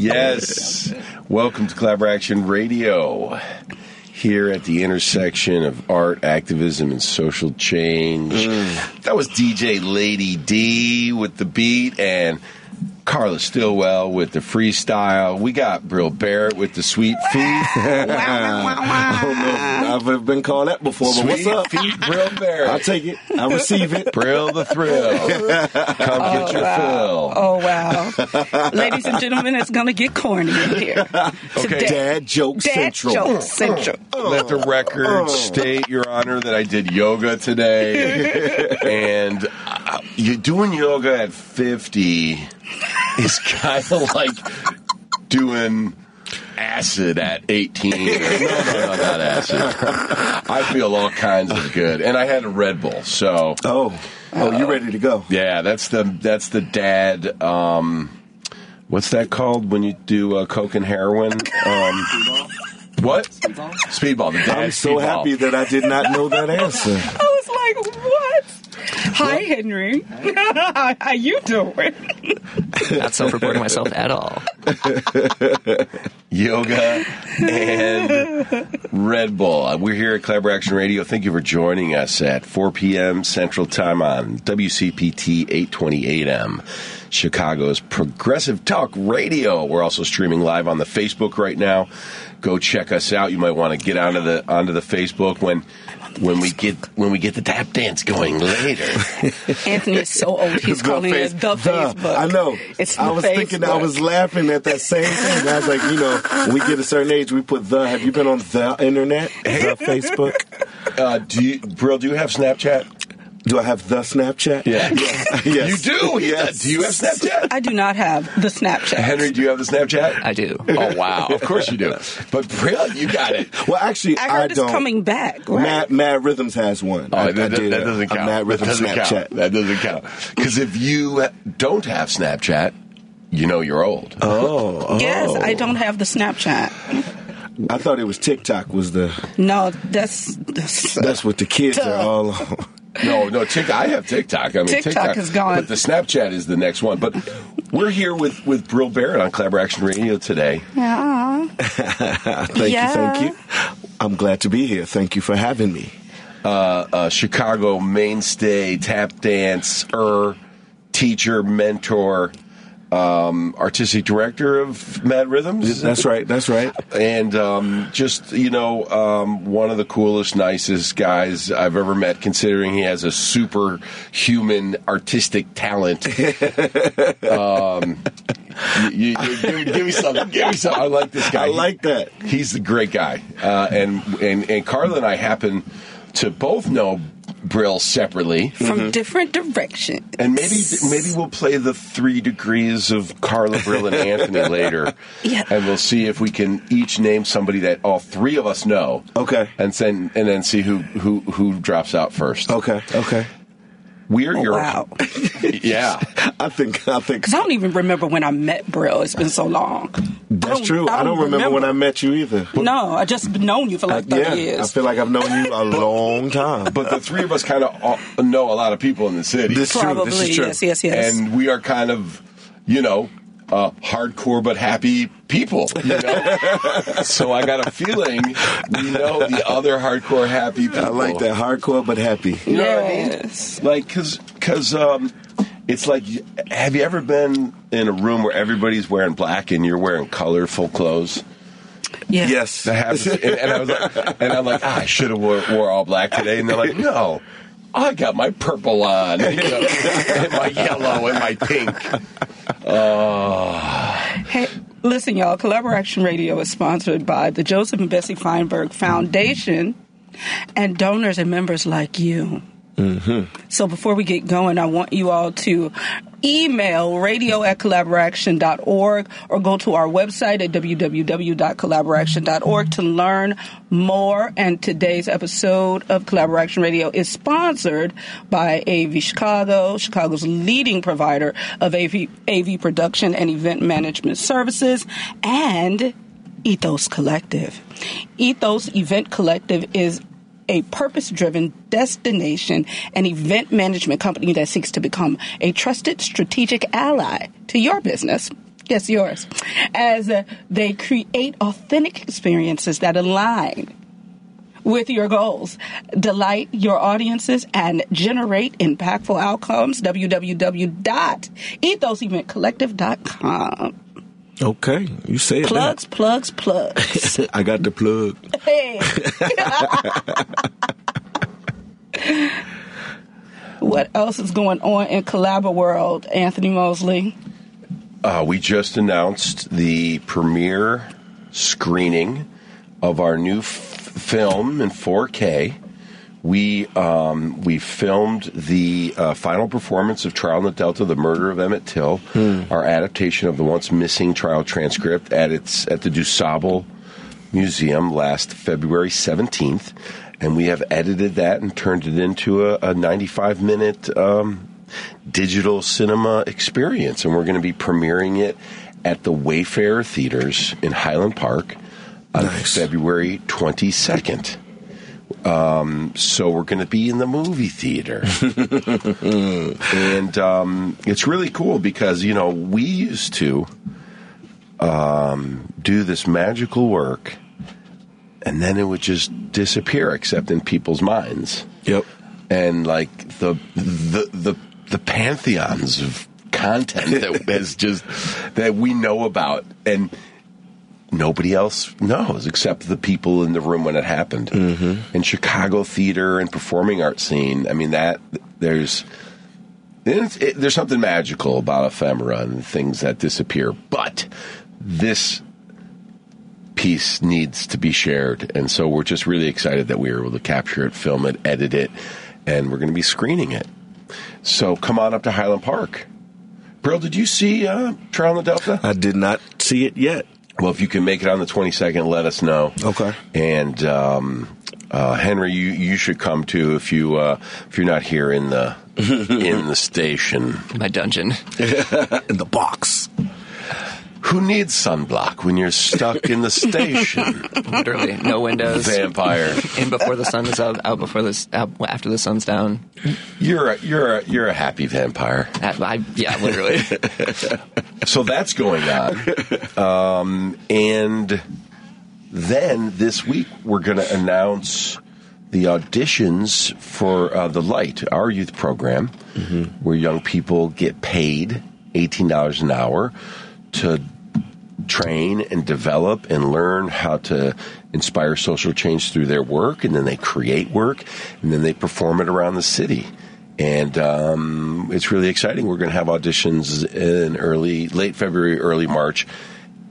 Yes. Welcome to Collaboraction Radio. Here at the intersection of art, activism, and social change. Mm. That was DJ Lady D with the beat and Carla Stillwell with the freestyle. We got Brill Barrett with the sweet feet. I don't know I've been called that before, but what's up? feet, Brill Barrett. I'll take it. I receive it. Brill the thrill. Come get oh, your fill. Oh, wow. Ladies and gentlemen, it's going to get corny in here. Okay. Dad joke Dad central. joke central. Let the oh. record oh. state, Your Honor, that I did yoga today, and uh, you doing yoga at fifty is kind of like doing acid at eighteen. No, no, no, not acid. I feel all kinds of good, and I had a Red Bull, so Oh, oh, you're ready to go? yeah, that's the that's the dad. Um, what's that called when you do uh, coke and heroin? Um, what? Speedball. Speedball. The dad I'm so speedball. happy that I did not know that answer. I was like, what? Hi, Henry. how, how you doing? Not self-reporting myself at all. yoga and Red Bull. Uh, We're here at Collaboraction Radio. Thank you for joining us at 4 p.m. Central Time on WCPT 820 AM, Chicago's Progressive Talk Radio. We're also streaming live on the Facebook right now. Go check us out. You might want to get onto the onto the Facebook when when we get when we get the tap dance going later. Anthony is so old, he's The calling face- it the, Facebook. I know. It's I the was thinking, I was laughing at that same thing. I was like, you know, when we get a certain age, we put the. Have you been on the internet? The Facebook? Uh, do you, Brill? Do you have Snapchat? Do I have the Snapchat? Yeah. yes. You do. Yes. Do you have Snapchat? I do not have the Snapchat. Henry, do you have the Snapchat? I do. Oh wow! Of course you do. But Brill, you got it. Well, actually, I I, heard it's don't. coming back, right? Mad, Mad Rhythms has one. Oh, I, I Oh, that, that- did that a- doesn't a count. Mad Rhythm that doesn't Snapchat. count. That doesn't count. Because if you don't have Snapchat, you know you're old. Oh, oh. Yes, I don't have the Snapchat. I thought it was TikTok was the. No, that's, that's That's what the kids Duh. are all on. No, no, TikTok. I have TikTok. I mean, TikTok is gone. But the Snapchat is the next one. But we're here with with Brill Barrett on Collaboration Action Radio today. yeah. Thank Yeah. you, thank you. I'm glad to be here. Thank you for having me. Uh, Chicago mainstay, tap dance, er, teacher, mentor, um, artistic director of Mad Rhythms. That's right. That's right. and um, just you know um, one of the coolest nicest guys i've ever met considering he has a superhuman artistic talent um, you, you, give, me- give me something give me something i like this guy I like that. he's a great guy uh, and, and and carla and i happen to both know brill separately From mm-hmm. different directions. and maybe maybe we'll play the three degrees of Carla Brill and Anthony later. Yeah. And we'll see if we can each name somebody that all three of us know. Okay. And then and then see who who who drops out first. Okay. Okay. We're oh, your Oh, wow. Yeah. I think. I think Because I don't even remember when I met Brill. It's been so long. that's don't- true. I don't, remember, when I met you either. No, I just known you for like uh, 30 yeah, years. I feel like I've known you a long time. But the three of us kind of know a lot of people in the city. This is true. This is true. yes, yes, yes. and we are kind of, you know, uh, hardcore but happy people. You know? so I got a feeling we know the other hardcore happy people. I like that hardcore but happy. You know what I mean? yes. Like, cause, cause, um, it's like, have you ever been in a room where everybody's wearing black and you're wearing colorful clothes? Yeah. Yes. That happens. and, and I was like, and I'm like, ah, I should have wore, wore all black today. And they're like, no, I got my purple on, you know, and my yellow and my pink. Hey, listen, y'all. Collaboraction Radio is sponsored by the Joseph and Bessie Feinberg Foundation and donors and members like you. Mm-hmm. So before we get going, I want you all to email radio at collaboraction.org or go to our website at www.collaboraction.org to learn more. And today's episode of Collaboraction Radio is sponsored by AV Chicago, Chicago's leading provider of AV, AV production and event management services, and Ethos Collective. Ethos Event Collective is a purpose driven destination and event management company that seeks to become a trusted strategic ally to your business. Yes, yours. As they create authentic experiences that align with your goals, delight your audiences, and generate impactful outcomes. www.ethoseventcollective.com. Okay, you say it. Plugs, plugs, plugs. I got the plug. Hey. what else is going on in Collabor World, Anthony Moseley? Uh, we just announced the premiere screening of our new f- film in 4K. We um, we filmed the uh, final performance of Trial in the Delta: The Murder of Emmett Till, our adaptation of the once missing trial transcript at its at the DuSable Museum last February 17th, and we have edited that and turned it into a, a 95 minute um, digital cinema experience, and we're going to be premiering it at the Wayfarer Theaters in Highland Park on Nice. February 22nd. Um, so we're going to be in the movie theater, and um, it's really cool because you know we used to um, do this magical work, and then it would just disappear, except in people's minds. Yep. and like the the the the pantheons of content that that is just that we know about. And nobody else knows except the people in the room when it happened. Mm-hmm. In Chicago theater and performing art scene, I mean that there's it, there's something magical about ephemera and things that disappear, but this piece needs to be shared. And so we're just really excited that we were able to capture it, film it, edit it, and we're going to be screening it. So come on up to Highland Park. Brill, did you see uh, Trial in the Delta? I did not see it yet. Well, if you can make it on the 22nd, let us know. Okay. And um, uh, Henry, you, you should come too if you uh, if you're not here in the in the station. My dungeon. In the box. Who needs sunblock when you're stuck in the station? Literally, no windows. Vampire. In before the sun is out, out before this, out after the sun's down. You're a, you're a, you're a happy vampire. I, I- yeah, literally. So that's going on. Um, and then this week, we're going to announce the auditions for uh, The Light, our youth program, where young people get paid $18 an hour to train and develop and learn how to inspire social change through their work, and then they create work, and then they perform it around the city. And um, it's really exciting. We're going to have auditions in early, late February, early March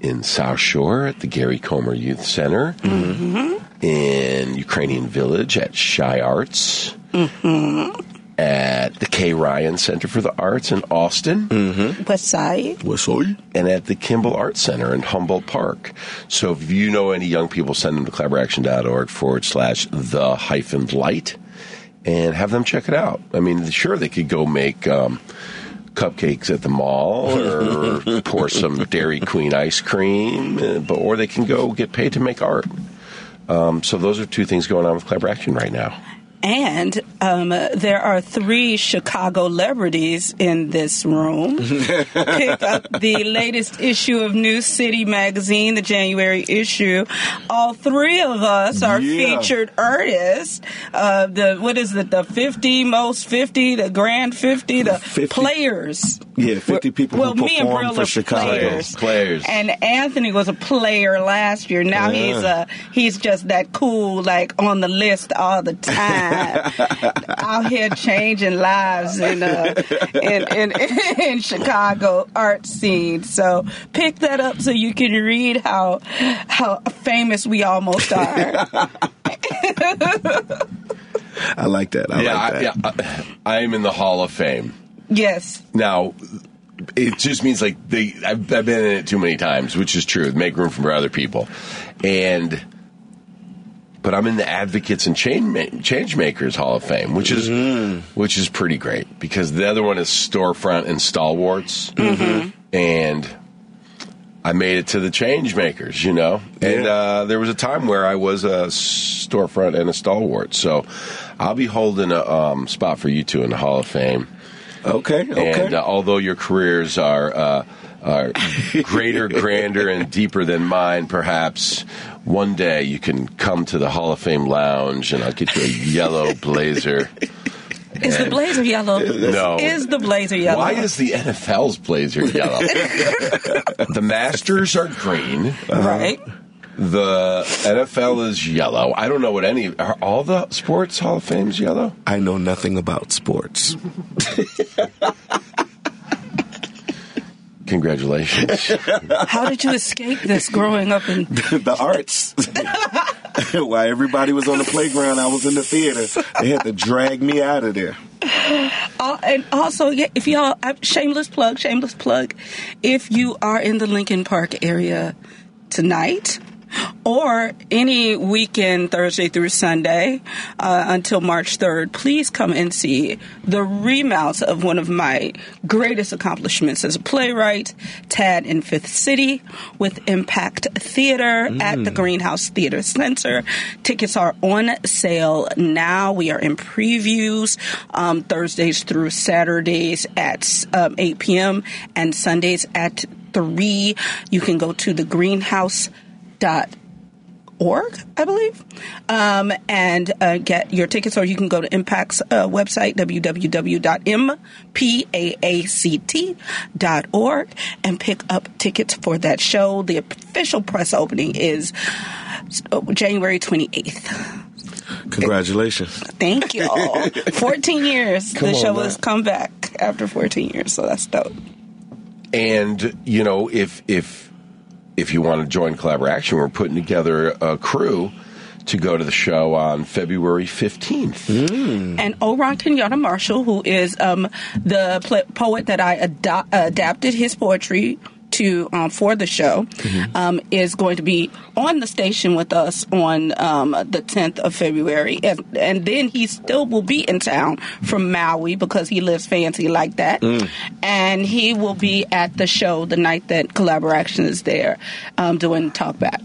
in South Shore at the Gary Comer Youth Center, in Ukrainian Village at ChiArts, at the Kehrein Center for the Arts in Austin West Side. What's all and at the Kimball Art Center in Humboldt Park. So if you know any young people, send them to collaboraction.org forward slash the hyphen light and have them check it out. I mean, sure, they could go make um, cupcakes at the mall or pour some Dairy Queen ice cream, uh, but or they can go get paid to make art. Um, so those are two things going on with Collaboraction right now. And um, there are three Chicago celebrities in this room. Pick up the latest issue of Newcity magazine, the January issue. All three of us are Yeah. featured artists. Uh, the what is it? The fifty most fifty, the grand fifty, the 50. players. Yeah, 50 people well, who me and performed Brill for are Chicago. players. Players. And Anthony was a player last year. Now Yeah. he's a he's just that cool, like on the list all the time, out here changing lives in uh, in, in in Chicago art scene. So pick that up so you can read how how famous we almost are. I like that. I yeah, like I, yeah, I, I am in the Hall of Fame. yes. Now, it just means like they. I've, I've been in it too many times, which is true. Make room for other people, and but I'm in the Advocates and Change, change Makers Hall of Fame, which is which is pretty great because the other one is Storefront and Stalwarts, and I made it to the change makers, you know. And Yeah. uh, there was a time where I was a storefront and a stalwart. So I'll be holding a um, spot for you two in the Hall of Fame. Okay, okay. And uh, although your careers are uh, are greater, grander, and deeper than mine, perhaps one day you can come to the Hall of Fame lounge, and I'll get you a yellow blazer. Is the blazer yellow? No. Is the blazer yellow? Why is the NFL's blazer yellow? the Masters are green. right? The NFL is yellow. I don't know what any are all the sports Hall of Fame's yellow. I know nothing about sports. Congratulations. How did you escape this growing up in? the arts. While everybody was on the playground, I was in the theater. They had to drag me out of there. Uh, and also, yeah, if y'all, uh, shameless plug, shameless plug, if you are in the Lincoln Park area tonight, or any weekend, Thursday through Sunday, uh, until March 3rd, please come and see the remounts of one of my greatest accomplishments as a playwright, Tad in Fifth City, with MPAACT Theater at the Greenhouse Theater Center. Tickets are on sale now. We are in previews um, Thursdays through Saturdays at um, 8 p.m. and Sundays at 3. You can go to the greenhouse dot org, I believe, um, and uh, get your tickets, or you can go to MPAACT's uh, website, www.mpaact.org, and pick up tickets for that show. The official press opening is uh, January 28th. Congratulations. Thank you. 14 years. Come the show man. has come back after 14 years, so that's dope. And you know, if if if you want to join Collaboraction, we're putting together a crew to go to the show on February fifteenth. and Oron Kenyatta Marshall, who is um, the pl- poet that I ado- adapted his poetry to um, for the show, um, is going to be on the station with us on um, the 10th of February, and, and then he still will be in town from Maui because he lives fancy like that, and he will be at the show the night that Collaboraction is there um, doing talkback.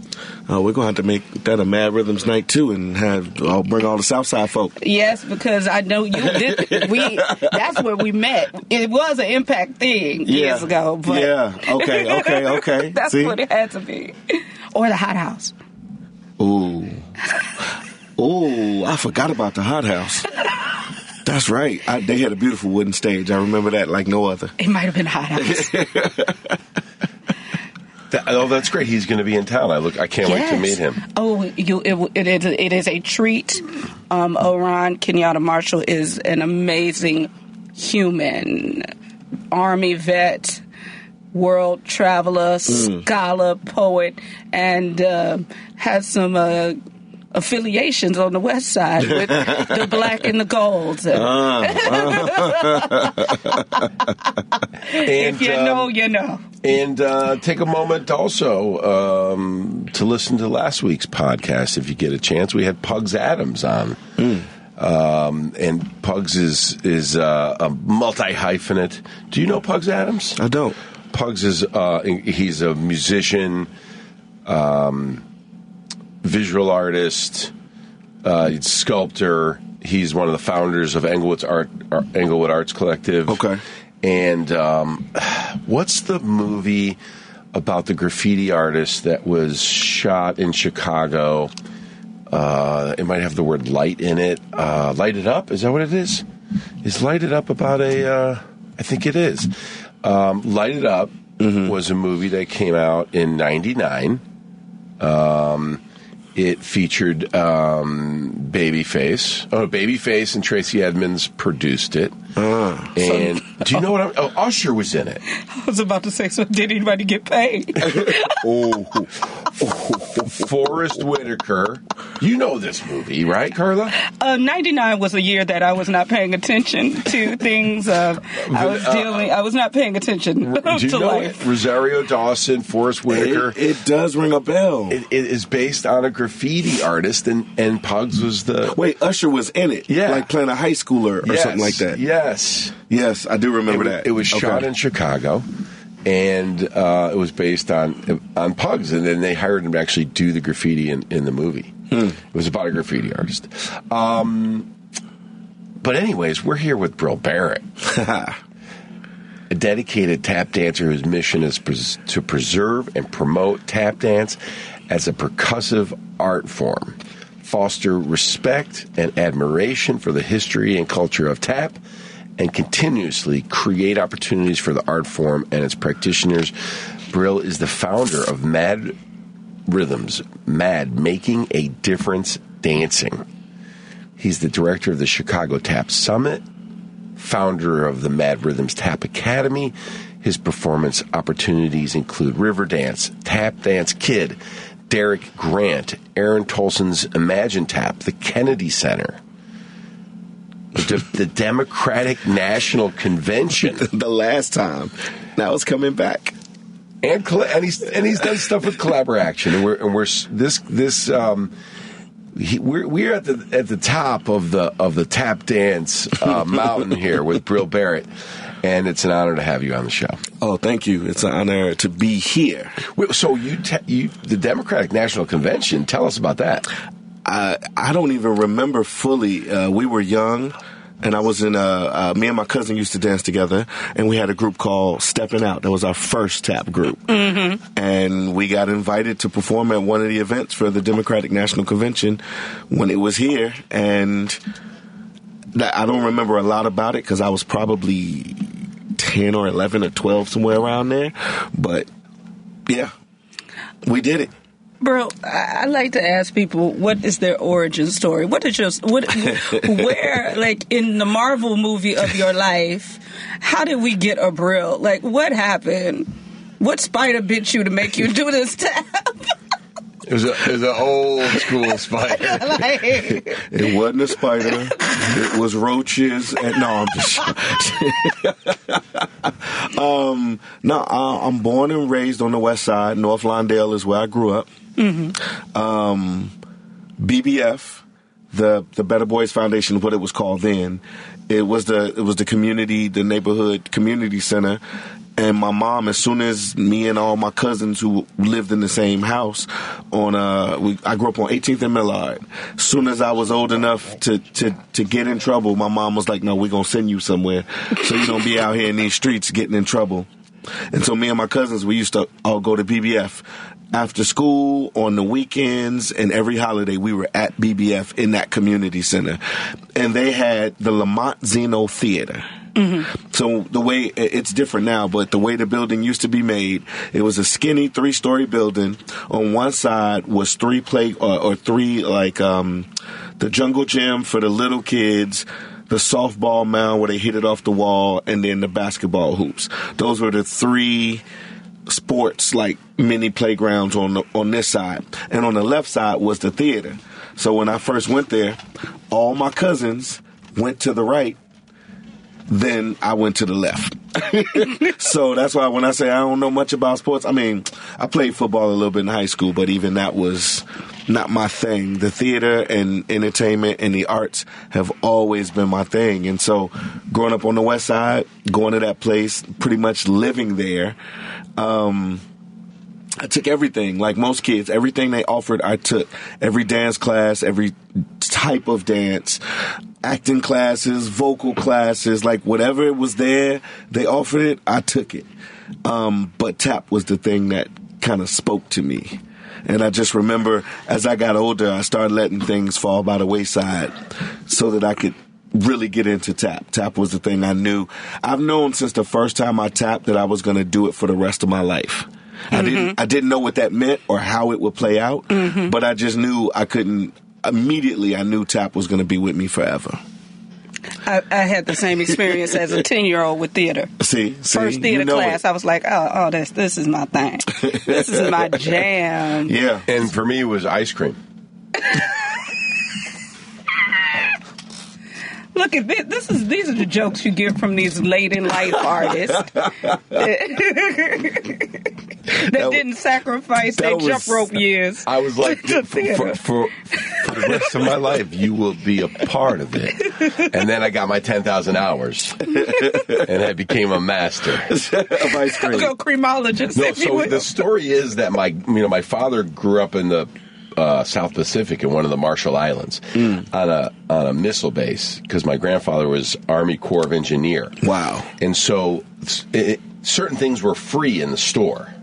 Uh, we're gonna have to make that a Mad Rhythms night too, and have I'll bring all the Southside folk. Yes, because I know you did. We that's where we met. It was an MPAACT thing years ago, but yeah, okay, okay, okay. that's See, what it had to be. Or the hot house. ooh, ooh, I forgot about the hot house. That's right. I, they had a beautiful wooden stage. I remember that like no other. It might have been hot house. That, oh, that's great. He's going to be in town. I look. I can't wait to meet him. Oh, you, it, it is it is a treat. Um, Oron Kenyatta Marshall is an amazing human, army vet, world traveler, scholar, poet, and uh, has some. Uh, Affiliations on the west side with the black and the gold. And, if you um, know, you know. And uh, take a moment also um, to listen to last week's podcast if you get a chance. We had Pugs Adams on. Um, and Pugs is is uh, a multi hyphenate. Do you know Pugs Adams? I don't. Pugs is uh, he's a musician, um, visual artist, uh, sculptor. He's one of the founders of Englewood's Art Ar- Englewood Arts Collective. Okay. And um, what's the movie about the graffiti artist that was shot in Chicago? Uh, it might have the word light in it. Uh, light it up? Is that what it is? Is light it up about a? Uh, I think it is. Um, light it up was a movie that came out in '99. Um, it featured um, Babyface. Oh, Babyface and Tracy Edmonds produced it. and do you know what? I'm, oh, Usher was in it. I was about to say, so did anybody get paid? Oh, Forest Whitaker. You know this movie, right, Carla? Uh, 99 was a year that I was not paying attention to things. Uh, I was dealing, I was not paying attention Do you to know life. it? Rosario Dawson, Forest Whitaker. it, it does ring a bell. It, it is based on a graffiti artist, and, and Pugs was the. Wait, Usher was in it. Yeah. like playing a high schooler or Yes, something like that. Yes. Yes, I do remember It, that. it was Okay. shot in Chicago, and uh, it was based on on pugs. And then they hired him to actually do the graffiti in, in the movie. It was about a graffiti artist. Um, but anyways, we're here with Brill Barrett, a dedicated tap dancer whose mission is pres- to preserve and promote tap dance as a percussive art form, foster respect and admiration for the history and culture of tap, and continuously create opportunities for the art form and its practitioners. Brill is the founder of Mad Rhythms, MAD, Making a Difference Dancing. He's the director of the Chicago Tap Summit, founder of the Mad Rhythms Tap Academy. His performance opportunities include Riverdance, Tap Dance Kid, Derick Grant, Aaron Tolson's Imagine Tap, the Kennedy Center, the, the Democratic National Convention, the last time. Now it's coming back. and and he's and he's done stuff with Collaboraction, and we're and we're this this um, he, we're we're at the at the top of the of the tap dance uh, mountain here with Brill Barrett, and it's an honor to have you on the show. Oh, thank you. It's an honor to be here. So you te- you the Democratic National Convention, tell us about that. I I don't even remember fully. Uh, we were young, and I was in. Uh, uh, me and my cousin used to dance together, and we had a group called Stepping Out. That was our first tap group, mm-hmm. and we got invited to perform at one of the events for the Democratic National Convention when it was here, and that, I don't remember a lot about it because I was probably ten or eleven or twelve somewhere around there, but yeah, we did it. Bro, I I like to ask people what is their origin story. What is your what? where, like in the Marvel movie of your life, how did we get a Brill? Like, what happened? What spider bit you to make you do this tap? It was a, it was an old school spike. like, It wasn't a spider. It was roaches. And, no, I'm just. um, no, I, I'm born and raised on the west side. North Lawndale is where I grew up. Um, BBF, the the Better Boys Foundation, what it was called then. It was the it was the community, the neighborhood community center. And my mom, as soon as me and all my cousins who lived in the same house on uh, we, I grew up on 18th and Millard. As soon as I was old enough to to to get in trouble, my mom was like, "No, we're gonna send you somewhere, so you don't be out here in these streets getting in trouble." And so me and my cousins, we used to all go to BBF after school on the weekends and every holiday we were at BBF in that community center. And they had the Lamont Zeno Theater. So the way it's different now, but the way the building used to be made, it was a skinny three-story building. On one side was three play or, or three like um, the jungle gym for the little kids, the softball mound where they hit it off the wall, and then the basketball hoops. Those were the three sports like mini playgrounds on the, on this side, and on the left side was the theater. So when I first went there, all my cousins went to the right then I went to the left. so that's why when I say I don't know much about sports, I mean, I played football a little bit in high school, but even that was not my thing. The theater and entertainment and the arts have always been my thing. And so growing up on the west side, going to that place, pretty much living there, um, I took everything, like most kids, everything they offered, I took. Every dance class, every type of dance, acting classes, vocal classes, like whatever it was there, they offered it, I took it. Um, but tap was the thing that kind of spoke to me. And I just remember as I got older, I started letting things fall by the wayside so that I could really get into tap. Tap was the thing I knew. I've known since the first time I tapped that I was going to do it for the rest of my life. I mm-hmm. didn't I didn't know what that meant or how it would play out, mm-hmm. but I just knew I couldn't immediately I knew tap was going to be with me forever. I, I had the same experience as a ten year old with theater. See, see First theater you know class, it. I was like, oh, oh, this this is my thing. This is my jam. Yeah. And for me, it was ice cream. Look at this. This is these are the jokes you get from these late in life artists. that, That was- didn't sacrifice that their was- jump rope years. I was like, to for, theater. for, for the rest of my life, you will be a part of it. And then I got my 10,000 hours, and I became a master. of ice cream. Go creamologist. No, if you so will. the story is that my, you know, my father grew up in the uh, South Pacific in one of the Marshall Islands Mm. on a on a missile base because my grandfather was Army Corps of Engineer. Wow. And so it, certain things were free in the store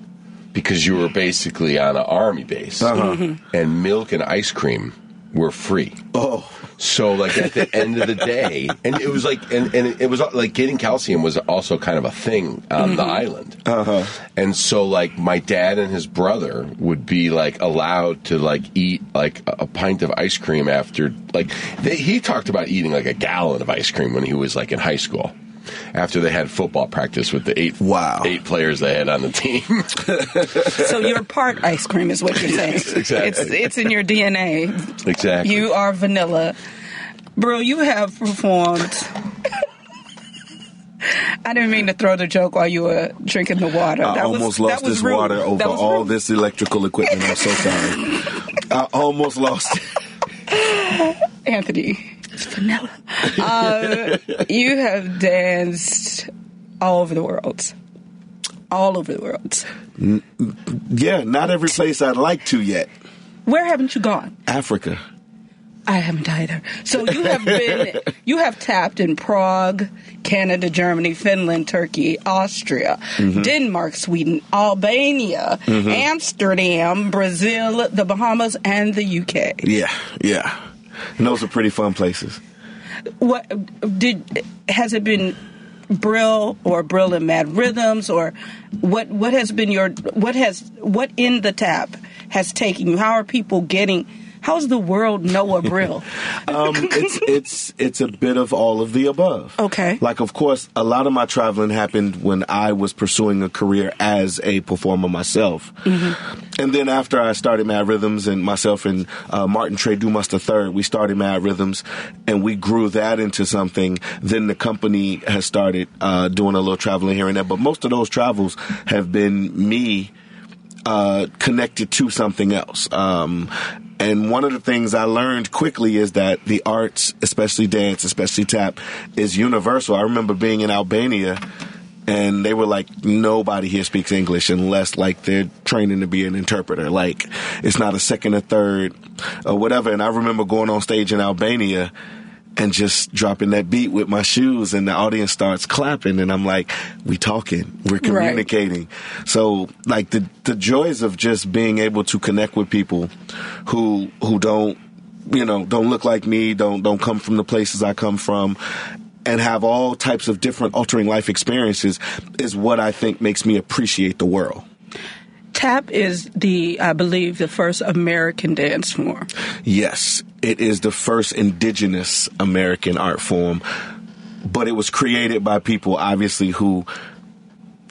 because you were basically on an army base, Uh-huh. and milk and ice cream were free. Oh, So like at the end of the day, and it was like, and, and it was like getting calcium was also kind of a thing on the island. Uh-huh. And so like my dad and his brother would be like allowed to like eat like a a pint of ice cream after like they, he talked about eating like a gallon of ice cream when he was like in high school. After they had football practice with the eight Wow. eight players they had on the team. so you're part ice cream, is what you're saying. exactly. It's it's in your DNA. exactly. You are vanilla, bro. You have performed. I didn't mean to throw the joke while you were drinking the water. I That was- almost that lost was this rude. water over all rude. this electrical equipment. I'm so sorry. I almost lost it. Anthony, it's vanilla. Uh, you have danced all over the world. All over the world. Yeah, not every place I'd like to yet. Where haven't you gone? Africa. I haven't either. So you have been, you have tapped in Prague, Canada, Germany, Finland, Turkey, Austria, Mm-hmm. Denmark, Sweden, Albania, Amsterdam, Brazil, the Bahamas, and the UK. Yeah, yeah. And those are pretty fun places. What did has it been? Brill or Brill and Mad Rhythms or what? What has been your what has what in the tap has taken you? How are people getting? How's the world know a Brill? Um, it's it's it's a bit of all of the above. Okay. Like, of course, a lot of my traveling happened when I was pursuing a career as a performer myself, and then after I started Mad Rhythms and myself and uh, Martin Trey Dumas III, we started Mad Rhythms, and we grew that into something. Then the company has started uh, doing a little traveling here and there, but most of those travels have been me uh, connected to something else. Um, and one of the things I learned quickly is that the arts, especially dance, especially tap, is universal. I remember being in Albania and they were like, nobody here speaks English unless like they're training to be an interpreter. Like it's not a second or third or whatever. And I remember going on stage in Albania and just dropping that beat with my shoes and the audience starts clapping and I'm like, we talking, we're communicating. So like the, the joys of just being able to connect with people who, who don't, you know, don't look like me, don't, don't come from the places I come from and have all types of different altering life experiences is what I think makes me appreciate the world. Tap is the, I believe, the first American dance form. Yes, it is the first indigenous American art form, but it was created by people obviously who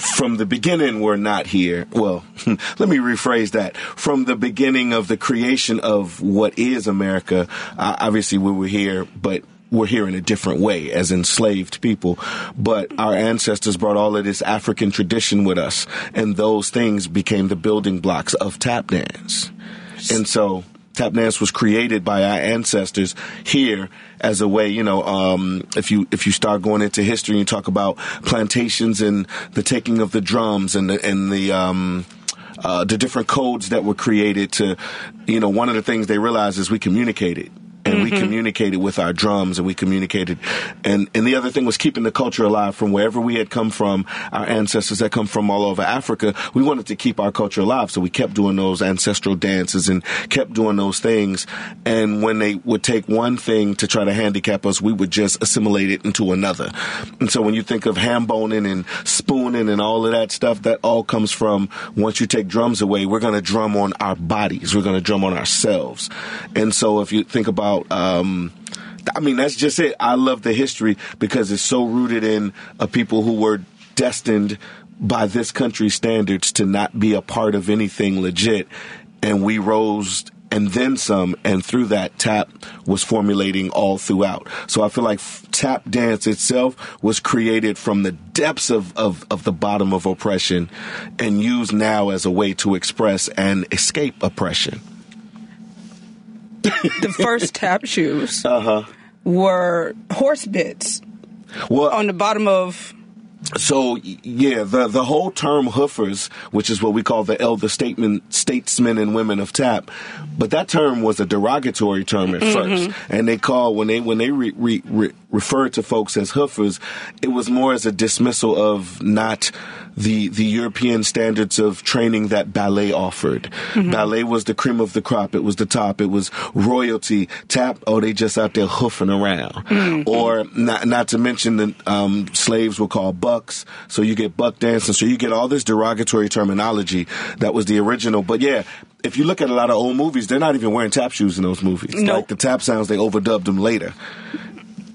from the beginning were not here. Well, let me rephrase that. From the beginning of the creation of what is America, uh, obviously we were here, but we're here in a different way as enslaved people. But our ancestors brought all of this African tradition with us, and those things became the building blocks of tap dance. And so tap dance was created by our ancestors here as a way, you know, um, if you if you start going into history and you talk about plantations and the taking of the drums and the and the um, uh, the different codes that were created to, you know, one of the things they realized is we communicated. And we mm-hmm. communicated with our drums and we communicated. And, and the other thing was keeping the culture alive from wherever we had come from, our ancestors that come from all over Africa. We wanted to keep our culture alive. So we kept doing those ancestral dances and kept doing those things. And when they would take one thing to try to handicap us, we would just assimilate it into another. And so when you think of ham boning and spooning and all of that stuff, that all comes from once you take drums away, we're going to drum on our bodies. We're going to drum on ourselves. And so if you think about, um, I mean, that's just it. I love the history because it's so rooted in a people who were destined by this country's standards to not be a part of anything legit. And we rose and then some. And through that, tap was formulating all throughout. So I feel like tap dance itself was created from the depths of, of, of the bottom of oppression and used now as a way to express and escape oppression. The first tap shoes Uh-huh. were horse bits Well, on the bottom of. So yeah, the the whole term hoofers, which is what we call the elder statement statesmen and women of tap, but that term was a derogatory term at mm-hmm. first, and they call when they when they re, re, re, referred to folks as hoofers, it was more as a dismissal of not the the European standards of training that ballet offered. Mm-hmm. Ballet was the cream of the crop. It was the top. It was royalty. Tap. Oh, they just out there hoofing around. Mm-hmm. Or not not to mention the um, slaves were called bucks. So you get buck dancing. So you get all this derogatory terminology that was the original. But yeah. If you look at a lot of old movies, they're not even wearing tap shoes in those movies. Nope. Like the tap sounds, they overdubbed them later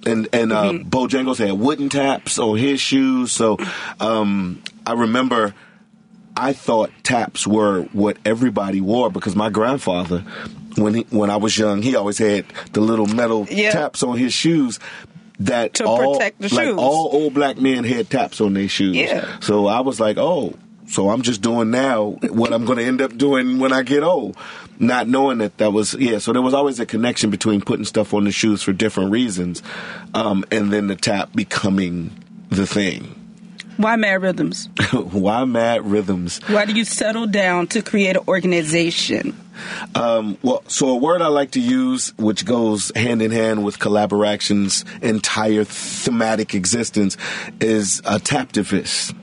and and uh, Bojangles had wooden taps on his shoes. So um, I remember I thought taps were what everybody wore because my grandfather, when he when I was young, he always had the little metal Yeah. taps on his shoes. That To all protect the like shoes. all old black men had taps on their shoes. Yeah. So I was like, oh. So I'm just doing now what I'm going to end up doing when I get old, not knowing that that was yeah. So there was always a connection between putting stuff on the shoes for different reasons, um, and then the tap becoming the thing. Why Mad Rhythms? Why Mad Rhythms? Why do you settle down to create an organization? Um, well, so a word I like to use, which goes hand in hand with Collaboraction's entire thematic existence, is a taptivist.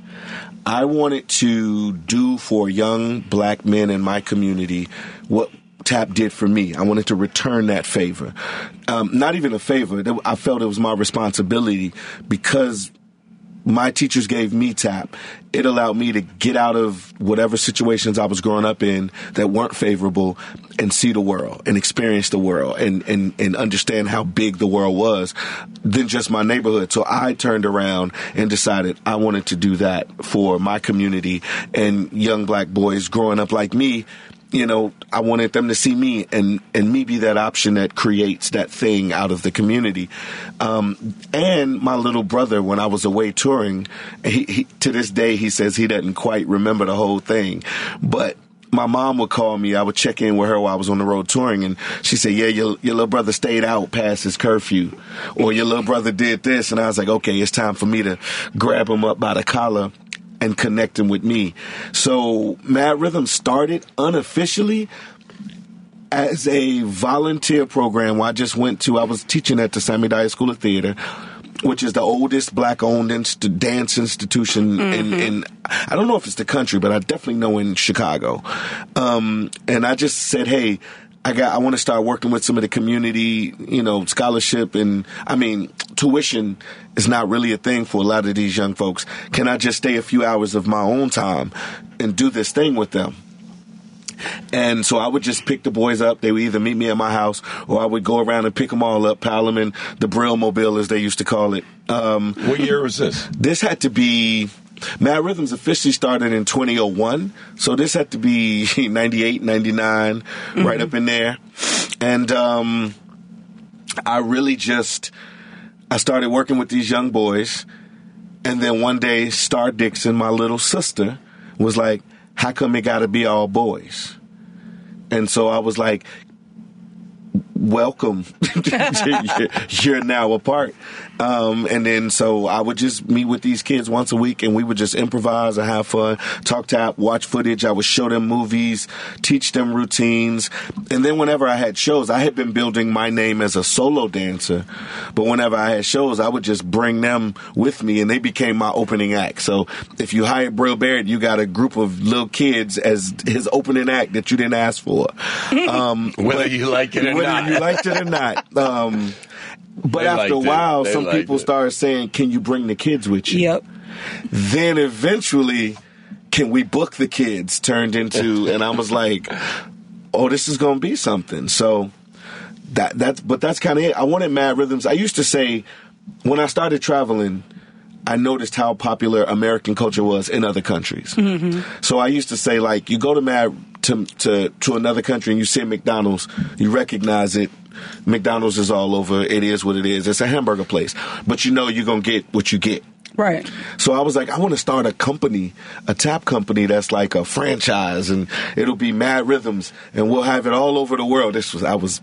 I wanted to do for young black men in my community what Tap did for me. I wanted to return that favor. Um, not even a favor. I felt it was my responsibility because my teachers gave me tap. It allowed me to get out of whatever situations I was growing up in that weren't favorable and see the world and experience the world and, and, and understand how big the world was than just my neighborhood. So I turned around and decided I wanted to do that for my community and young black boys growing up like me you know, I wanted them to see me and, and me be that option that creates that thing out of the community. Um, and my little brother, when I was away touring, he, he, to this day, he says he doesn't quite remember the whole thing, but my mom would call me. I would check in with her while I was on the road touring, and she said, "Yeah, your your little brother stayed out past his curfew, or your little brother did this." And I was like, "Okay, it's time for me to grab him up by the collar and connecting with me." So Mad Rhythm started unofficially as a volunteer program. Where I just went to. I was teaching at the Sammy Dyer School of Theater which is the oldest black-owned inst- dance institution in, in I don't know if it's the country, but I definitely know in Chicago. Um, and I just said, hey. I got. I want to start working with some of the community, you know, scholarship and I mean, tuition is not really a thing for a lot of these young folks. Can I just stay a few hours of my own time and do this thing with them? And so I would just pick the boys up. They would either meet me at my house or I would go around and pick them all up, pile them in the Brill Mobile, as they used to call it. Um, What year was this? this had to be Mad Rhythms officially started in 2001. So this had to be 98, 99, right up in there. And um, I really just I started working with these young boys. And then one day Star Dixon, my little sister, was like, "How come it got to be all boys?" And so I was like, welcome. you're, now a part. Um, and then so I would just meet with these kids once a week and we would just improvise and have fun, talk tap, watch footage. I would show them movies, teach them routines. And then whenever I had shows, I had been building my name as a solo dancer. But whenever I had shows, I would just bring them with me and they became my opening act. So if you hired Brill Barrett, you got a group of little kids as his opening act that you didn't ask for. Um, Whether you like it or not. You liked it or not. Um, but They after a while, some people it. started saying, "Can you bring the kids with you?" Yep. Then eventually, can we book the kids? Turned into, and I was like, "Oh, this is going to be something." So that that's, but that's kind of it. I wanted Mad Rhythms. I used to say when I started traveling. I noticed how popular American culture was in other countries. So I used to say, like, you go to Mad to to to another country and you see McDonald's, you recognize it. McDonald's is all over. It is what it is. It's a hamburger place, but you know you're gonna get what you get. Right. So I was like, I want to start a company, a tap company that's like a franchise, and it'll be MADD Rhythms, and we'll have it all over the world. This was I was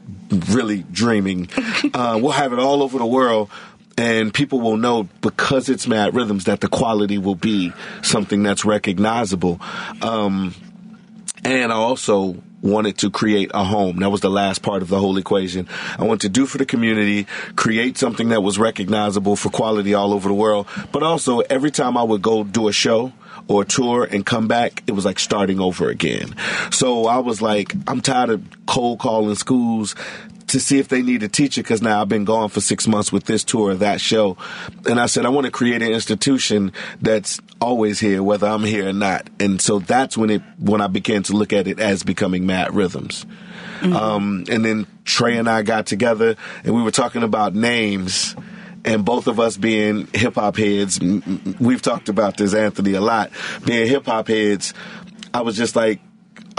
really dreaming. uh, we'll have it all over the world, and people will know because it's MADD Rhythms that the quality will be something that's recognizable. Um, and I also wanted to create a home. That was the last part of the whole equation. I wanted to do for the community, create something that was recognizable for quality all over the world. But also, every time I would go do a show, or tour and come back, it was like starting over again. So I was like, I'm tired of cold calling schools to see if they need a teacher because now I've been gone for six months with this tour or that show. And I said, I want to create an institution that's always here, whether I'm here or not. And so that's when it, when I began to look at it as becoming MADD Rhythms. Um, and then Trey and I got together and we were talking about names and both of us being hip hop heads, we've talked about this, Anthony, a lot. Being hip hop heads, I was just like,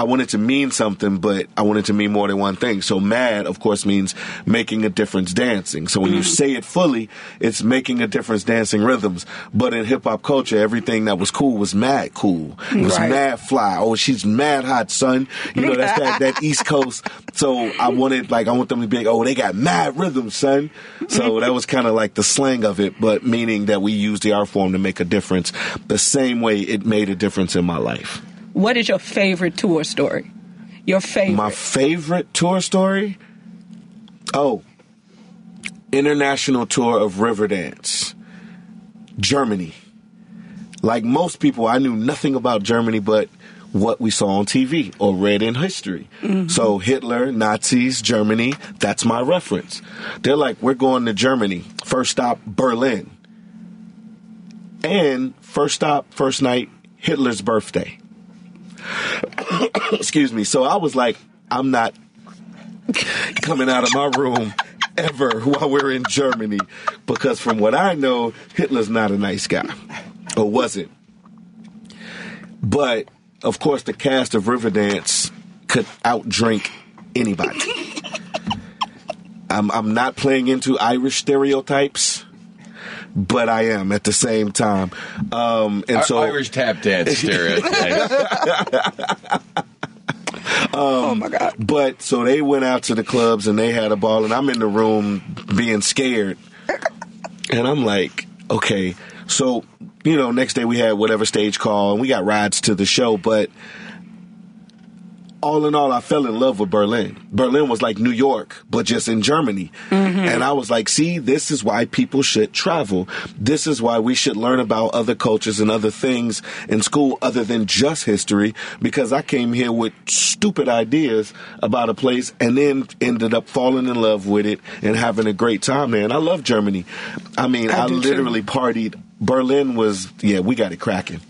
I wanted to mean something, but I wanted to mean more than one thing. So mad, of course, means making a difference dancing. So when you mm-hmm. say it fully, it's making a difference dancing rhythms. But in hip hop culture, everything that was cool was mad cool. It was Right. mad fly. Oh, she's mad hot, son. You know, that's that, that East Coast. So I wanted, like, I want them to be like, oh, they got mad rhythms, son. So that was kind of like the slang of it, but meaning that we use the art form to make a difference the same way it made a difference in my life. What is your favorite tour story? Your favorite. My favorite tour story? Oh, international tour of Riverdance, Germany. Like most people, I knew nothing about Germany but what we saw on TV or read in history. Mm-hmm. So Hitler, Nazis, Germany, that's my reference. They're like, we're going to Germany. First stop, Berlin. And first stop, first night, Hitler's birthday. Excuse me. So I was like, I'm not coming out of my room ever while we're in Germany because from what I know, Hitler's not a nice guy or wasn't. But of course, the cast of Riverdance could outdrink anybody. I'm, I'm not playing into Irish stereotypes, but I am at the same time. Um, and Our so Irish tap dance stereotype. oh my God. But so they went out to the clubs and they had a ball, and I'm in the room being scared. And I'm like, okay. So, you know, next day we had whatever stage call and we got rides to the show, but all in all, I fell in love with Berlin. Berlin was like New York, but just in Germany. Mm-hmm. And I was like, see, this is why people should travel. This is why we should learn about other cultures and other things in school other than just history, because I came here with stupid ideas about a place and then ended up falling in love with it and having a great time there. And I love Germany. I mean, I I, do too. literally partied. Berlin was, yeah, we got it cracking.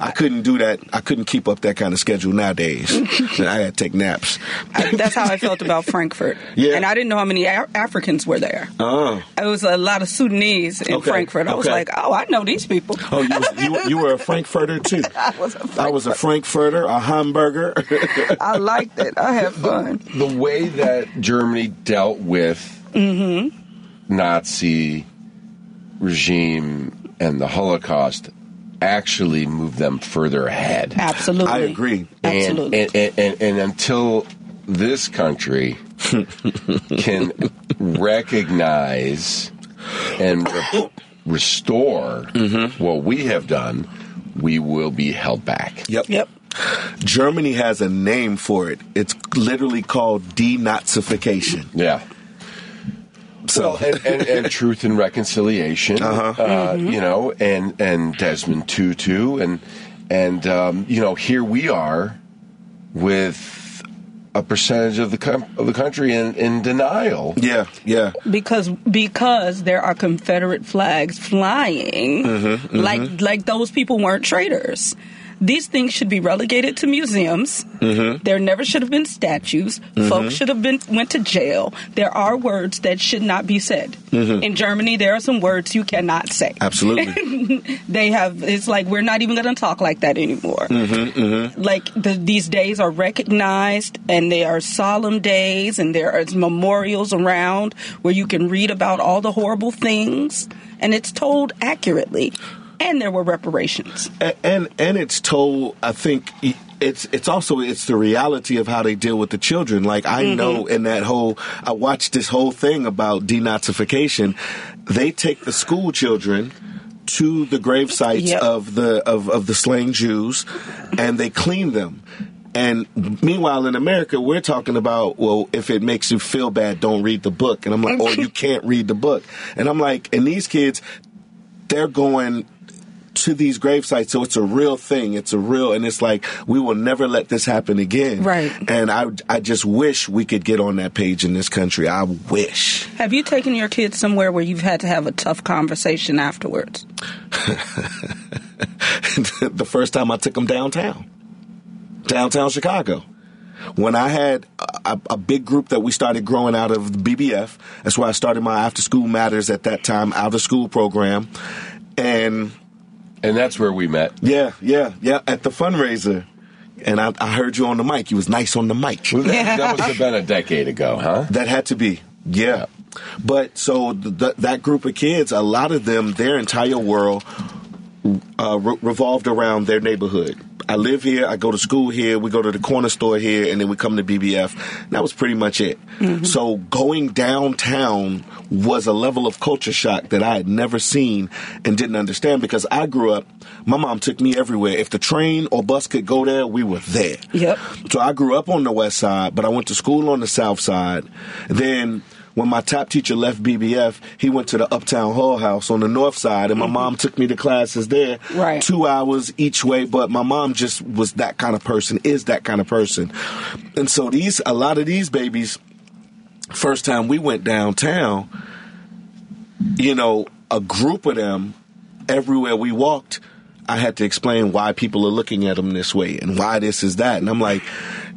I couldn't do that. I couldn't keep up that kind of schedule nowadays. I had to take naps. I- that's how I felt about Frankfurt. Yeah. And I didn't know how many Af- Africans were there. Oh. It was a lot of Sudanese in Okay, Frankfurt. I was like, oh, I know these people. Oh, you, was, you, you were a Frankfurter too. I was a I was a Frankfurter, a Hamburger. I liked it. I had fun. the way that Germany dealt with mm-hmm. Nazi regime and the Holocaust actually moved them further ahead. Absolutely. I agree. And, Absolutely. and, and, and, and until this country can recognize and re- restore mm-hmm. what we have done, we will be held back. yep. yep. Germany has a name for it. It's literally called denazification. Yeah. So, Well, and, and, and truth and reconciliation, uh you know, and and Desmond Tutu, and and um, you know, here we are with a percentage of the com- of the country in, in denial. yeah, yeah. because because there are Confederate flags flying, Mm-hmm, like like those people weren't traitors. These things should be relegated to museums. Mm-hmm. There never should have been statues. Folks should have been went to jail. There are words that should not be said. Mm-hmm. In Germany, there are some words you cannot say. Absolutely. they have it's like we're not even going to talk like that anymore Mm-hmm, like the, these days are recognized and they are solemn days and there are memorials around where you can read about all the horrible things and it's told accurately and there were reparations. A- and and it's told i think it's it's also it's the reality of how they deal with the children. Like i mm-hmm. know in that whole i watched this whole thing about denazification they take the school children to the grave sites Yep. of the of, of the slain jews and they clean them. And meanwhile in america we're talking about well if it makes you feel bad don't read the book. And i'm like or you can't read the book. And i'm like and these kids they're going to these grave sites so it's a real thing. It's a real and it's like we will never let this happen again. Right. and i i just wish we could get on that page in this country. I wish. Have you taken your kids somewhere where you've had to have a tough conversation afterwards? The first time i took them downtown. Downtown chicago. When i had a, a big group that we started growing out of the bbf that's why i started my after school matters at that time out of school program. And And that's where we met. yeah yeah yeah at the fundraiser and I, I heard you on the mic. You was nice on the mic. That, that must have been a decade ago, huh? That had to be, yeah. But so th- that group of kids, a lot of them, their entire world uh, re- revolved around their neighborhood. I live here, I go to school here, we go to the corner store here, and then we come to BBF. That was pretty much it. Mm-hmm. So going downtown was a level of culture shock that I had never seen and didn't understand because I grew up, my mom took me everywhere. If the train or bus could go there, we were there. Yep. So I grew up on the west side, but I went to school on the south side. Then when my top teacher left BBF, he went to the Uptown Hull House on the north side, and my mm-hmm. mom took me to classes there. Right. Two hours each way, but my mom just was that kind of person, is that kind of person. And so these, a lot of these babies, first time we went downtown, you know, a group of them, everywhere we walked, I had to explain why people are looking at them this way and why this is that. And I'm like,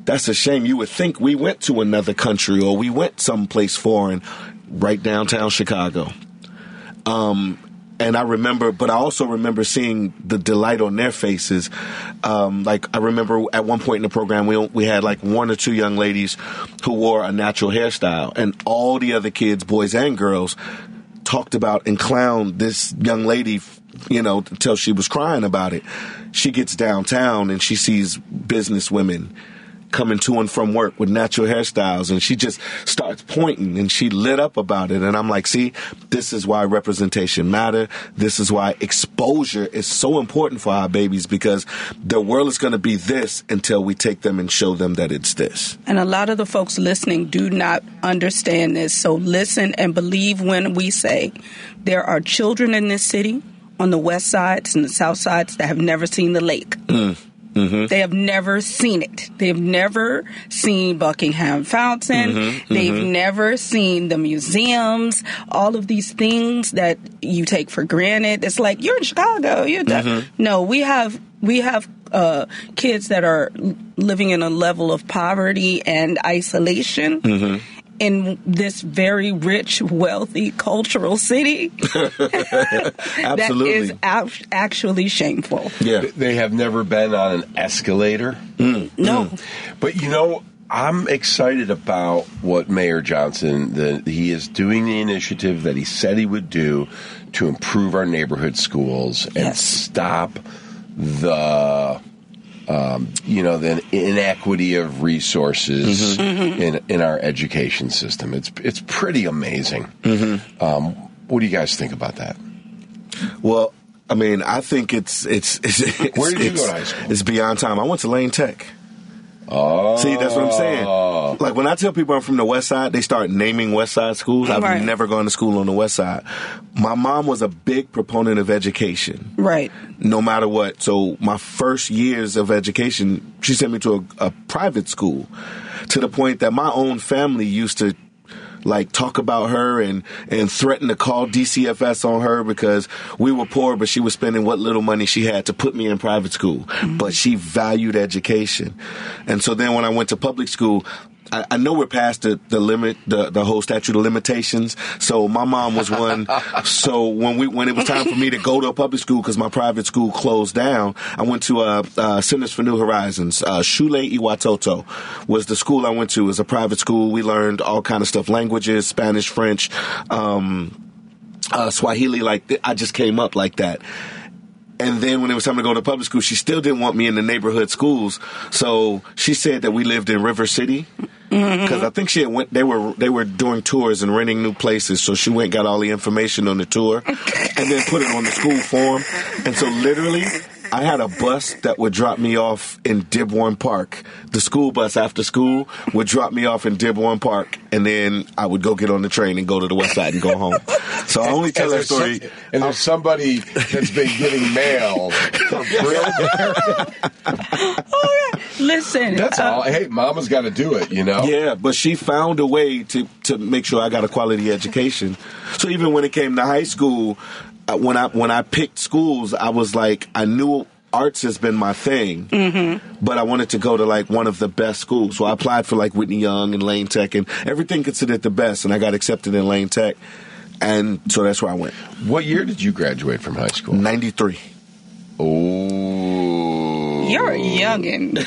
that's a shame. You would think we went to another country or we went someplace foreign, right downtown Chicago. Um, and I remember, but I also remember seeing the delight on their faces. Um, like I remember at one point in the program, we we had like one or two young ladies who wore a natural hairstyle, and all the other kids, boys and girls, talked about and clowned this young lady, you know, until she was crying about it. She gets downtown and she sees business women coming to and from work with natural hairstyles and she just starts pointing and she lit up about it and I'm like, see, this is why representation matter. This is why exposure is so important for our babies because the world is going to be this until we take them and show them that it's this. And a lot of the folks listening do not understand this. So listen and believe when we say there are children in this city on the west sides and the south sides that have never seen the lake. Mm. Mm-hmm. They have never seen it. They've never seen Buckingham Fountain. Mm-hmm. Mm-hmm. They've never seen the museums, all of these things that you take for granted. It's like you're in Chicago. You're the, no. We have we have uh, kids that are living in a level of poverty and isolation. In this very rich, wealthy, cultural city, that Absolutely. is ab- actually shameful. yeah. They have never been on an escalator. Mm, mm. No, But you know, I'm excited about what Mayor Johnson that he is doing the initiative that he said he would do to improve our neighborhood schools and Yes. stop the um, you know the inequity of resources in in our education system. It's it's pretty amazing. Um, what do you guys think about that? Well, I mean, I think it's it's, it's, it's Where did you it's, go to high school? It's beyond time. I went to Lane Tech. Oh, See, that's what I'm saying. Like when I tell people I'm from the West Side, they start naming West Side schools. I've Right. never gone to school on the West Side. My mom was a big proponent of education, right. no matter what. So my first years of education, she sent me to a, a private school, to the point that my own family used to like talk about her and and threaten to call DCFS on her because we were poor, but she was spending what little money she had to put me in private school. Mm-hmm. But she valued education, and so then when I went to public school. I, I know we're past the, the limit, the, the whole statute of limitations. So my mom was one. so when we when it was time for me to go to a public school because my private school closed down, I went to uh, uh, Centers for New Horizons. Uh, Shule Iwatoto was the school I went to. It was a private school. We learned all kind of stuff: languages, Spanish, French, um, uh, Swahili. Like I just came up like that. And then when it was time to go to public school, she still didn't want me in the neighborhood schools. So she said that we lived in River City mm-hmm. because I think she had went. They were they were doing tours and renting new places. So she went got all the information on the tour, and then put it on the school form. And so literally, I had a bus that would drop me off in Dearborn Park. The school bus after school would drop me off in Dearborn Park, and then I would go get on the train and go to the west side and go home. So I only tell and that story. Some, and there's somebody that's been getting mail from Brill. Listen, That's uh, all. Hey, mama's got to do it, you know? Yeah, but she found a way to to make sure I got a quality education. So even when it came to high school, when I when I picked schools, I was like, I knew arts has been my thing, mm-hmm. but I wanted to go to like one of the best schools. So I applied for like Whitney Young and Lane Tech and everything considered the best, and I got accepted in Lane Tech, and so that's where I went. What year did you graduate from high school? Ninety three. Oh. You're a youngin.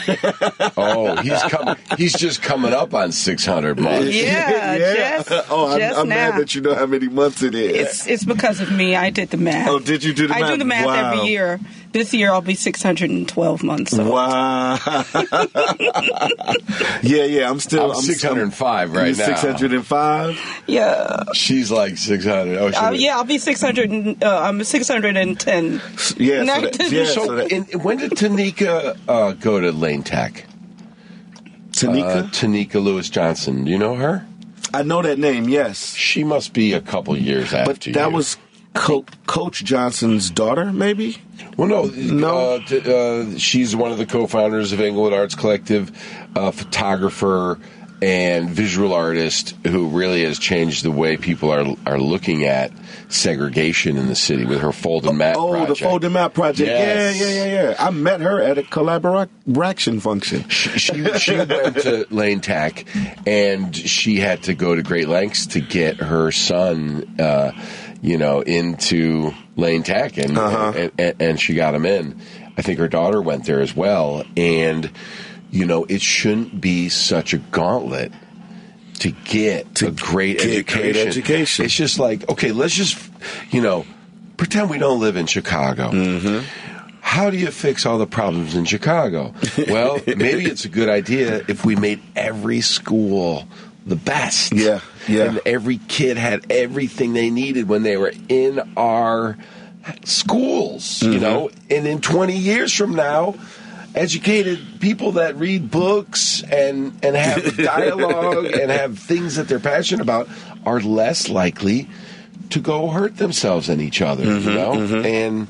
Oh, he's coming. He's just coming up on 600 months. Yeah, just, oh, I'm, just I'm now. mad that you know how many months it is. It's it's because of me. I did the math. Oh, did you do the I math? I do the math Wow. every year. This year I'll be 612 months old. Wow. yeah, yeah. I'm still. I'm 605 right now. Six hundred and five. Yeah. She's like 600. Oh, Uh, yeah, I'll be 600. and- Uh, I'm 610. Yeah. So that, yeah. So, So that, in, when did Tonika uh, go to Lane Tech? Tonika. Uh, Tonika Lewis Johnson. Do you know her? I know that name. Yes, She must be a couple years after but that you. was Co- Coach Johnson's daughter, maybe. Well, no, No. Uh, t- uh, she's one of the co-founders of Englewood Arts Collective, a photographer and visual artist who really has changed the way people are are looking at segregation in the city with her Folded Map Oh, project. the Folded Map project. Yes. Yeah, yeah, yeah, yeah. I met her at a Collaboraction function. she, she, she went to Lane Tech, and she had to go to great lengths to get her son, uh, you know, into Lane Tech, and, and, and and she got him in. I think her daughter went there as well, and you know, it shouldn't be such a gauntlet to get a great get education. great education. It's just like okay, let's just you know pretend we don't live in Chicago. Mm-hmm. How do you fix all the problems in Chicago? Well, maybe it's a good idea if we made every school the best. Yeah, yeah. And every kid had everything they needed when they were in our schools, you Mm-hmm. know? And in 20 years from now, educated people that read books and and have dialogue and have things that they're passionate about are less likely to go hurt themselves and each other, Mm-hmm, you know? And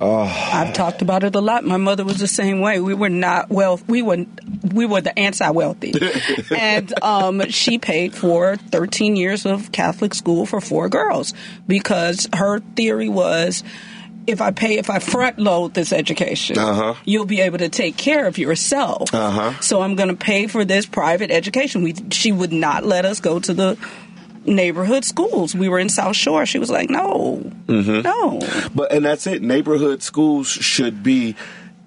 I've talked about it a lot. My mother was the same way. We were not well. We were we were the anti-wealthy, and um, she paid for 13 years of Catholic school for four girls because her theory was. If I pay, if I front load this education, Uh-huh. you'll be able to take care of yourself. Uh-huh. So I'm going to pay for this private education. We, she would not let us go to the neighborhood schools. We were in South Shore. She was like, no, Mm-hmm. no. But and that's it. Neighborhood schools should be.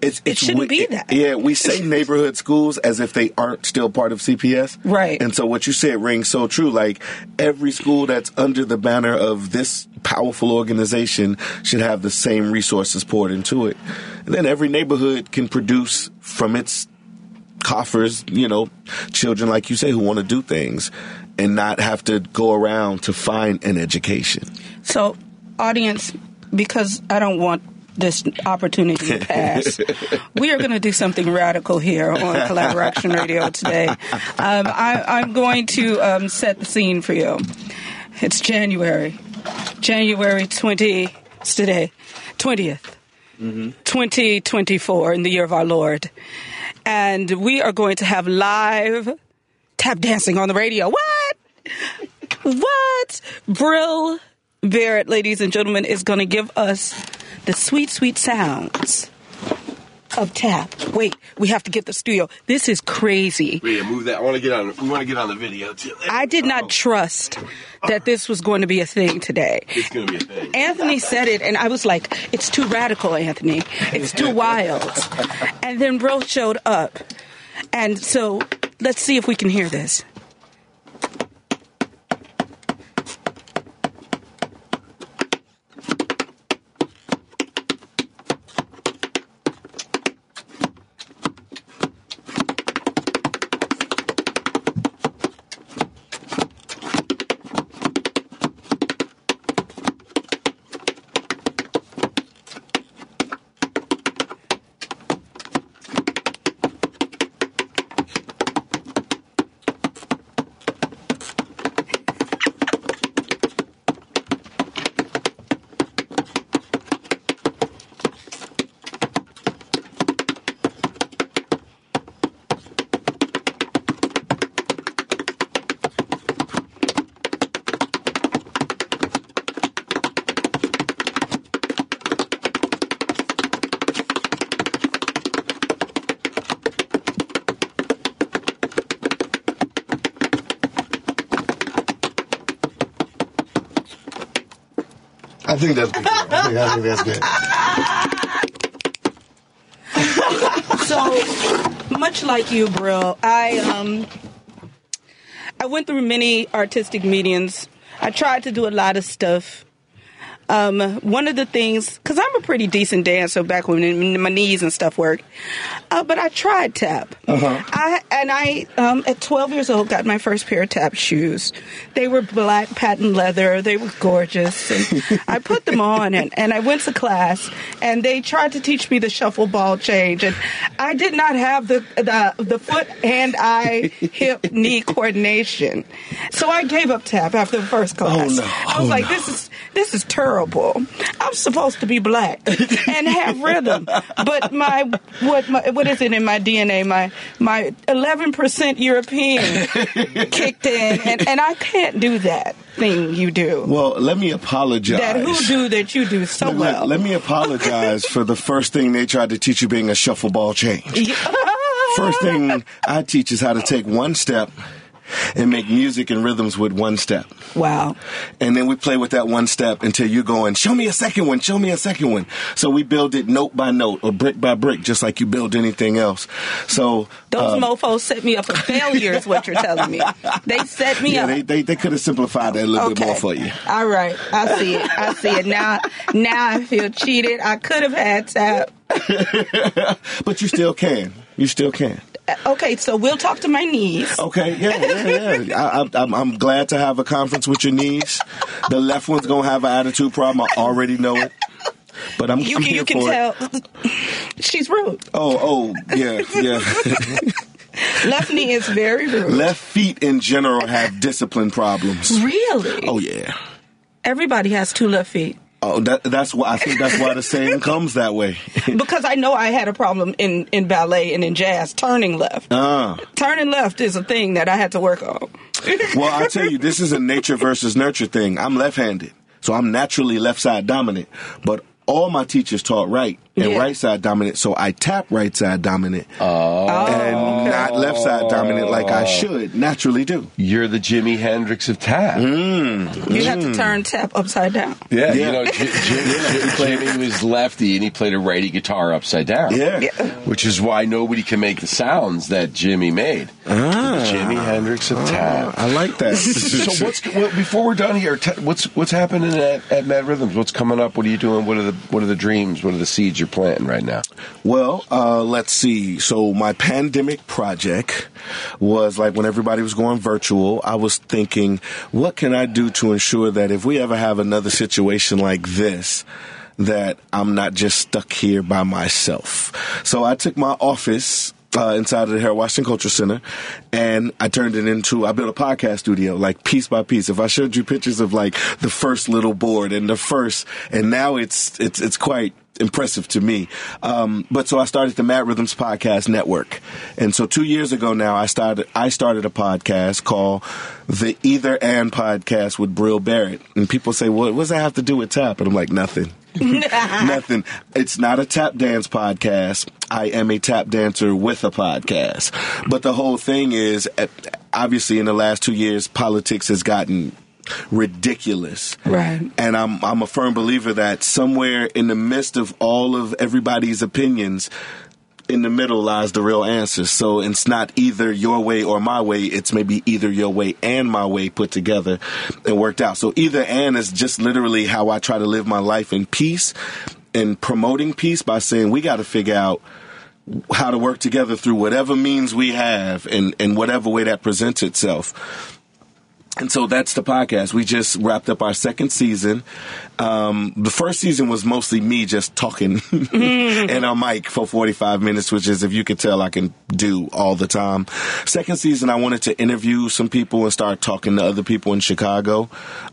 It's, it's shouldn't we- be that. Yeah, we say neighborhood schools as if they aren't still part of CPS. Right. And so what you said rings so true. Like every school that's under the banner of this powerful organization should have the same resources poured into it. And then every neighborhood can produce from its coffers, you know, children like you say who want to do things and not have to go around to find an education. So, audience, because I don't want this opportunity to pass, we are going to do something radical here on Collaboraction Radio today. Um, I, I'm going to um, set the scene for you. It's January, January 20, today, 20th, 2024, in the year of our Lord. And we are going to have live tap dancing on the radio. What? What? Brill Barrett, ladies and gentlemen, is going to give us the sweet, sweet sounds of tap. Wait, we have to get the studio. This is crazy. Yeah, move that. I want to get on. We want to get on the video too. I did not trust that this was going to be a thing today. It's gonna be a thing. Anthony said it, and I was like, it's too radical, Anthony. It's too wild. And then Bro showed up. And so let's see if we can hear this. I think that's good. I think, I think that's good. So much like you, Brill, I um I went through many artistic mediums. I tried to do a lot of stuff. Um, one of the things, because I'm a pretty decent dancer back when my knees and stuff worked, uh, but I tried tap. Uh-huh. I and I um, at 12 years old got my first pair of tap shoes. They were black patent leather. They were gorgeous, and I put them on and, and I went to class. And they tried to teach me the shuffle ball change, and I did not have the the, the foot hand eye hip knee coordination, so I gave up tap after the first class. Oh, no. I was Oh, like, no. this is this is terrible. I'm supposed to be black and have rhythm, but my what my, what is it in my DNA? My my 11% European kicked in, and, and I can't do that thing you do. Well, let me apologize. that hoodoo that you do so Let, well. let me apologize for the first thing they tried to teach you being a shuffle ball change. First thing I teach is how to take one step and make music and rhythms with one step. Wow. And then we play with that one step until you go and show me a second one, show me a second one. So we build it note by note or brick by brick, just like you build anything else. So Those um, mofos set me up for failure, is what you're telling me. They set me yeah, up. they, they, they could have simplified that a little bit more for you. All right. I see it. I see it. Now now I feel cheated. I could have had tap. But you still can. You still can. Uh, okay, so we'll talk to my knees. Okay, yeah, yeah, yeah. I, I, I'm, I'm glad to have a conference with your knees. The left one's gonna have an attitude problem. I already know it, but I'm, You I'm you can for it. tell she's rude. Oh, oh, yeah, yeah. Left knee is very rude. left feet in general have discipline problems. Really? Oh yeah. Everybody has two left feet. Oh, that, that's why I think that's why the saying comes that way. Because I know I had a problem in, in ballet and in jazz turning left. Ah. Turning left is a thing that I had to work on. Well, I tell you, this is a nature versus nurture thing. I'm left-handed, so I'm naturally left side dominant. But all my teachers taught right and Yeah. right side dominant, so I tap right side dominant Oh. and not left side dominant like I should naturally do. You're the Jimi Hendrix of tap. Mm. You have to mm. turn tap upside down. Yeah, Yeah. you know, J- J- J- Jimi was lefty and he played a righty guitar upside down. Yeah. Which is why nobody can make the sounds that Jimi made. Ah. Jimi Hendrix of ah, tap. I like that. So what's what, before we're done here? T- what's what's happening at, at MADD Rhythms? What's coming up? What are you doing? What are the what are the dreams? What are the seeds you're planting right now? Well, uh, let's see. So my pandemic project was like when everybody was going virtual, I was thinking, what can I do to ensure that if we ever have another situation like this, that I'm not just stuck here by myself. So I took my office uh, inside of the Harold Washington Culture Center, and I turned it into. I built a podcast studio, like piece by piece. If I showed you pictures of like the first little board and the first, and now it's it's it's quite impressive to me. Um, but so I started the MADD Rhythms Podcast Network, and so two years ago now I started I started a podcast called the Either and Podcast with Brill Barrett, and people say, "Well, what does that have to do with tap?" And I'm like, "Nothing." Nothing. It's not a tap dance podcast. I am a tap dancer with a podcast. But the whole thing is, eh, obviously, in the last two years, politics has gotten ridiculous. Right. And I'm I'm a firm believer that somewhere in the midst of all of everybody's opinions, in the middle lies the real answer. So it's not either your way or my way. It's maybe either your way and my way put together and worked out. So either and is just literally how I try to live my life in peace and promoting peace by saying we got to figure out how to work together through whatever means we have and, and whatever way that presents itself. And so that's the podcast. We just wrapped up our second season. Um, the first season was mostly me just talking and a mic for 45 minutes, which is, if you could tell, I can do all the time. Second season, I wanted to interview some people and start talking to other people in Chicago.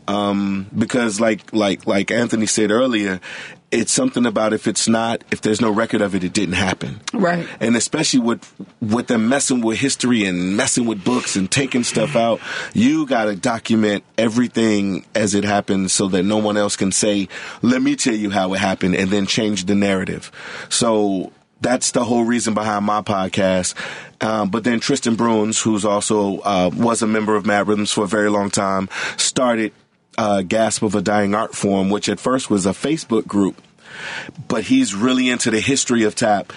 Um, because like, like, like Anthony said earlier, it's something about if it's not, if there's no record of it, it didn't happen. Right. And especially with with them messing with history and messing with books and taking stuff out, you got to document everything as it happens so that no one else can say, "Let me tell you how it happened," and then change the narrative. So that's the whole reason behind my podcast. Um, but then Tristan Bruins, who's also uh, was a member of MADD Rhythms for a very long time, started uh, Gasp of a Dying Art Form, which at first was a Facebook group, but he's really into the history of tap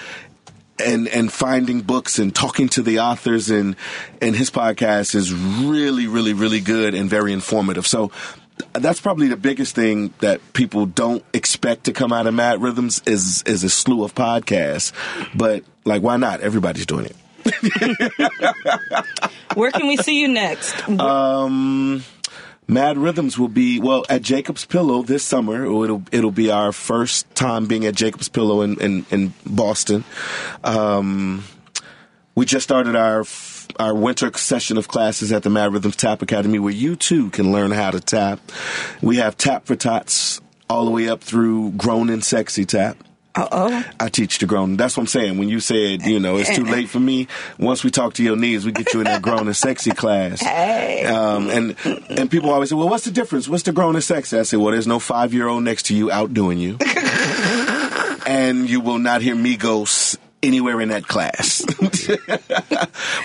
and and finding books and talking to the authors and and his podcast is really really really good and very informative. So that's probably the biggest thing that people don't expect to come out of MADD Rhythms is is a slew of podcasts. But like why not? Everybody's doing it. Where can we see you next? Um MADD Rhythms will be well at Jacob's Pillow this summer. It'll it'll be our first time being at Jacob's Pillow in in, in Boston. Um, we just started our our winter session of classes at the MADD Rhythms Tap Academy, where you too can learn how to tap. We have tap for tots all the way up through grown and sexy tap. Uh oh. I teach the grown. That's what I'm saying. When you said, you know, it's too late for me. Once we talk to your knees, we get you in that grown and sexy class. Hey. Um, and and people always say, well, what's the difference? What's the grown and sexy? I say, well, there's no five year old next to you outdoing you, and you will not hear me go. Anywhere in that class, but,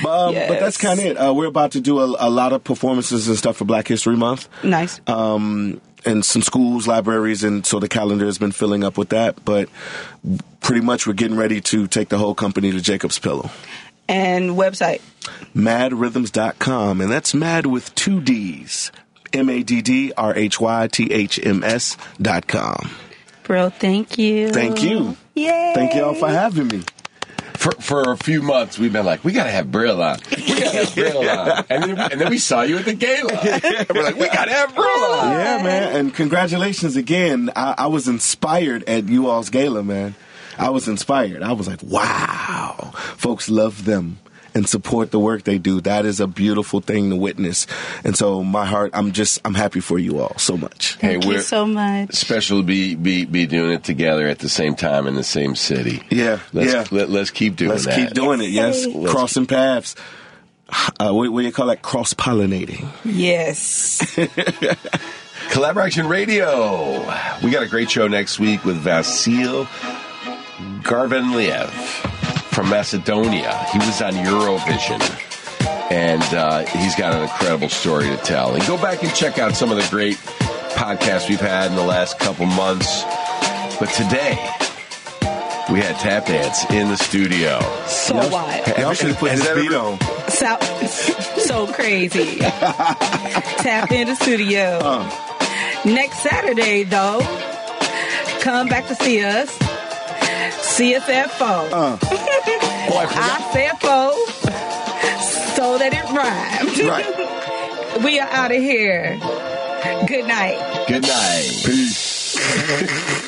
um, but that's kind of it. Uh, we're about to do a, a lot of performances and stuff for Black History Month Nice. um, and some schools, libraries, and so the calendar has been filling up with that. But pretty much, we're getting ready to take the whole company to Jacob's Pillow. and website. MaddRhythms.com, and that's mad with two D's. M A D D R H Y T H M S dot com. Bro, thank you. Thank you. Yay. Thank y'all for having me. For, for a few months, we've been like, we got to have Brill on. We got to have Brill on. And then, and then we saw you at the gala. And we're like, we got to have Brill on. Yeah, man, and congratulations again. I, I was inspired at you all's gala, man. I was inspired. I was like, wow, folks love them and support the work they do. That is a beautiful thing to witness. And so, my heart, I'm just, I'm happy for you all so much. Hey, Thank you we're so much. special to be, be be doing it together at the same time in the same city. Yeah, Let's, yeah. Let, us keep doing it. Let's that. keep doing it. Yes, Let's- crossing paths. Uh, what, what do you call that? Cross pollinating. Yes. Collaboraction Radio. We got a great show next week with Vasil Garvanliev from Macedonia. He was on Eurovision. And uh, he's got an incredible story to tell. And go back and check out some of the great podcasts we've had in the last couple months. But today, we had tap dance in the studio. So wild. Y'all should have put Has this that ever- on. So, so crazy. Tap in the studio. Uh. Next Saturday, though, come back to see us. See us at 4. Uh. Oh, I forgot. I said 4 so that it rhymes. Right. We are out of here. Good night. Good night. Peace.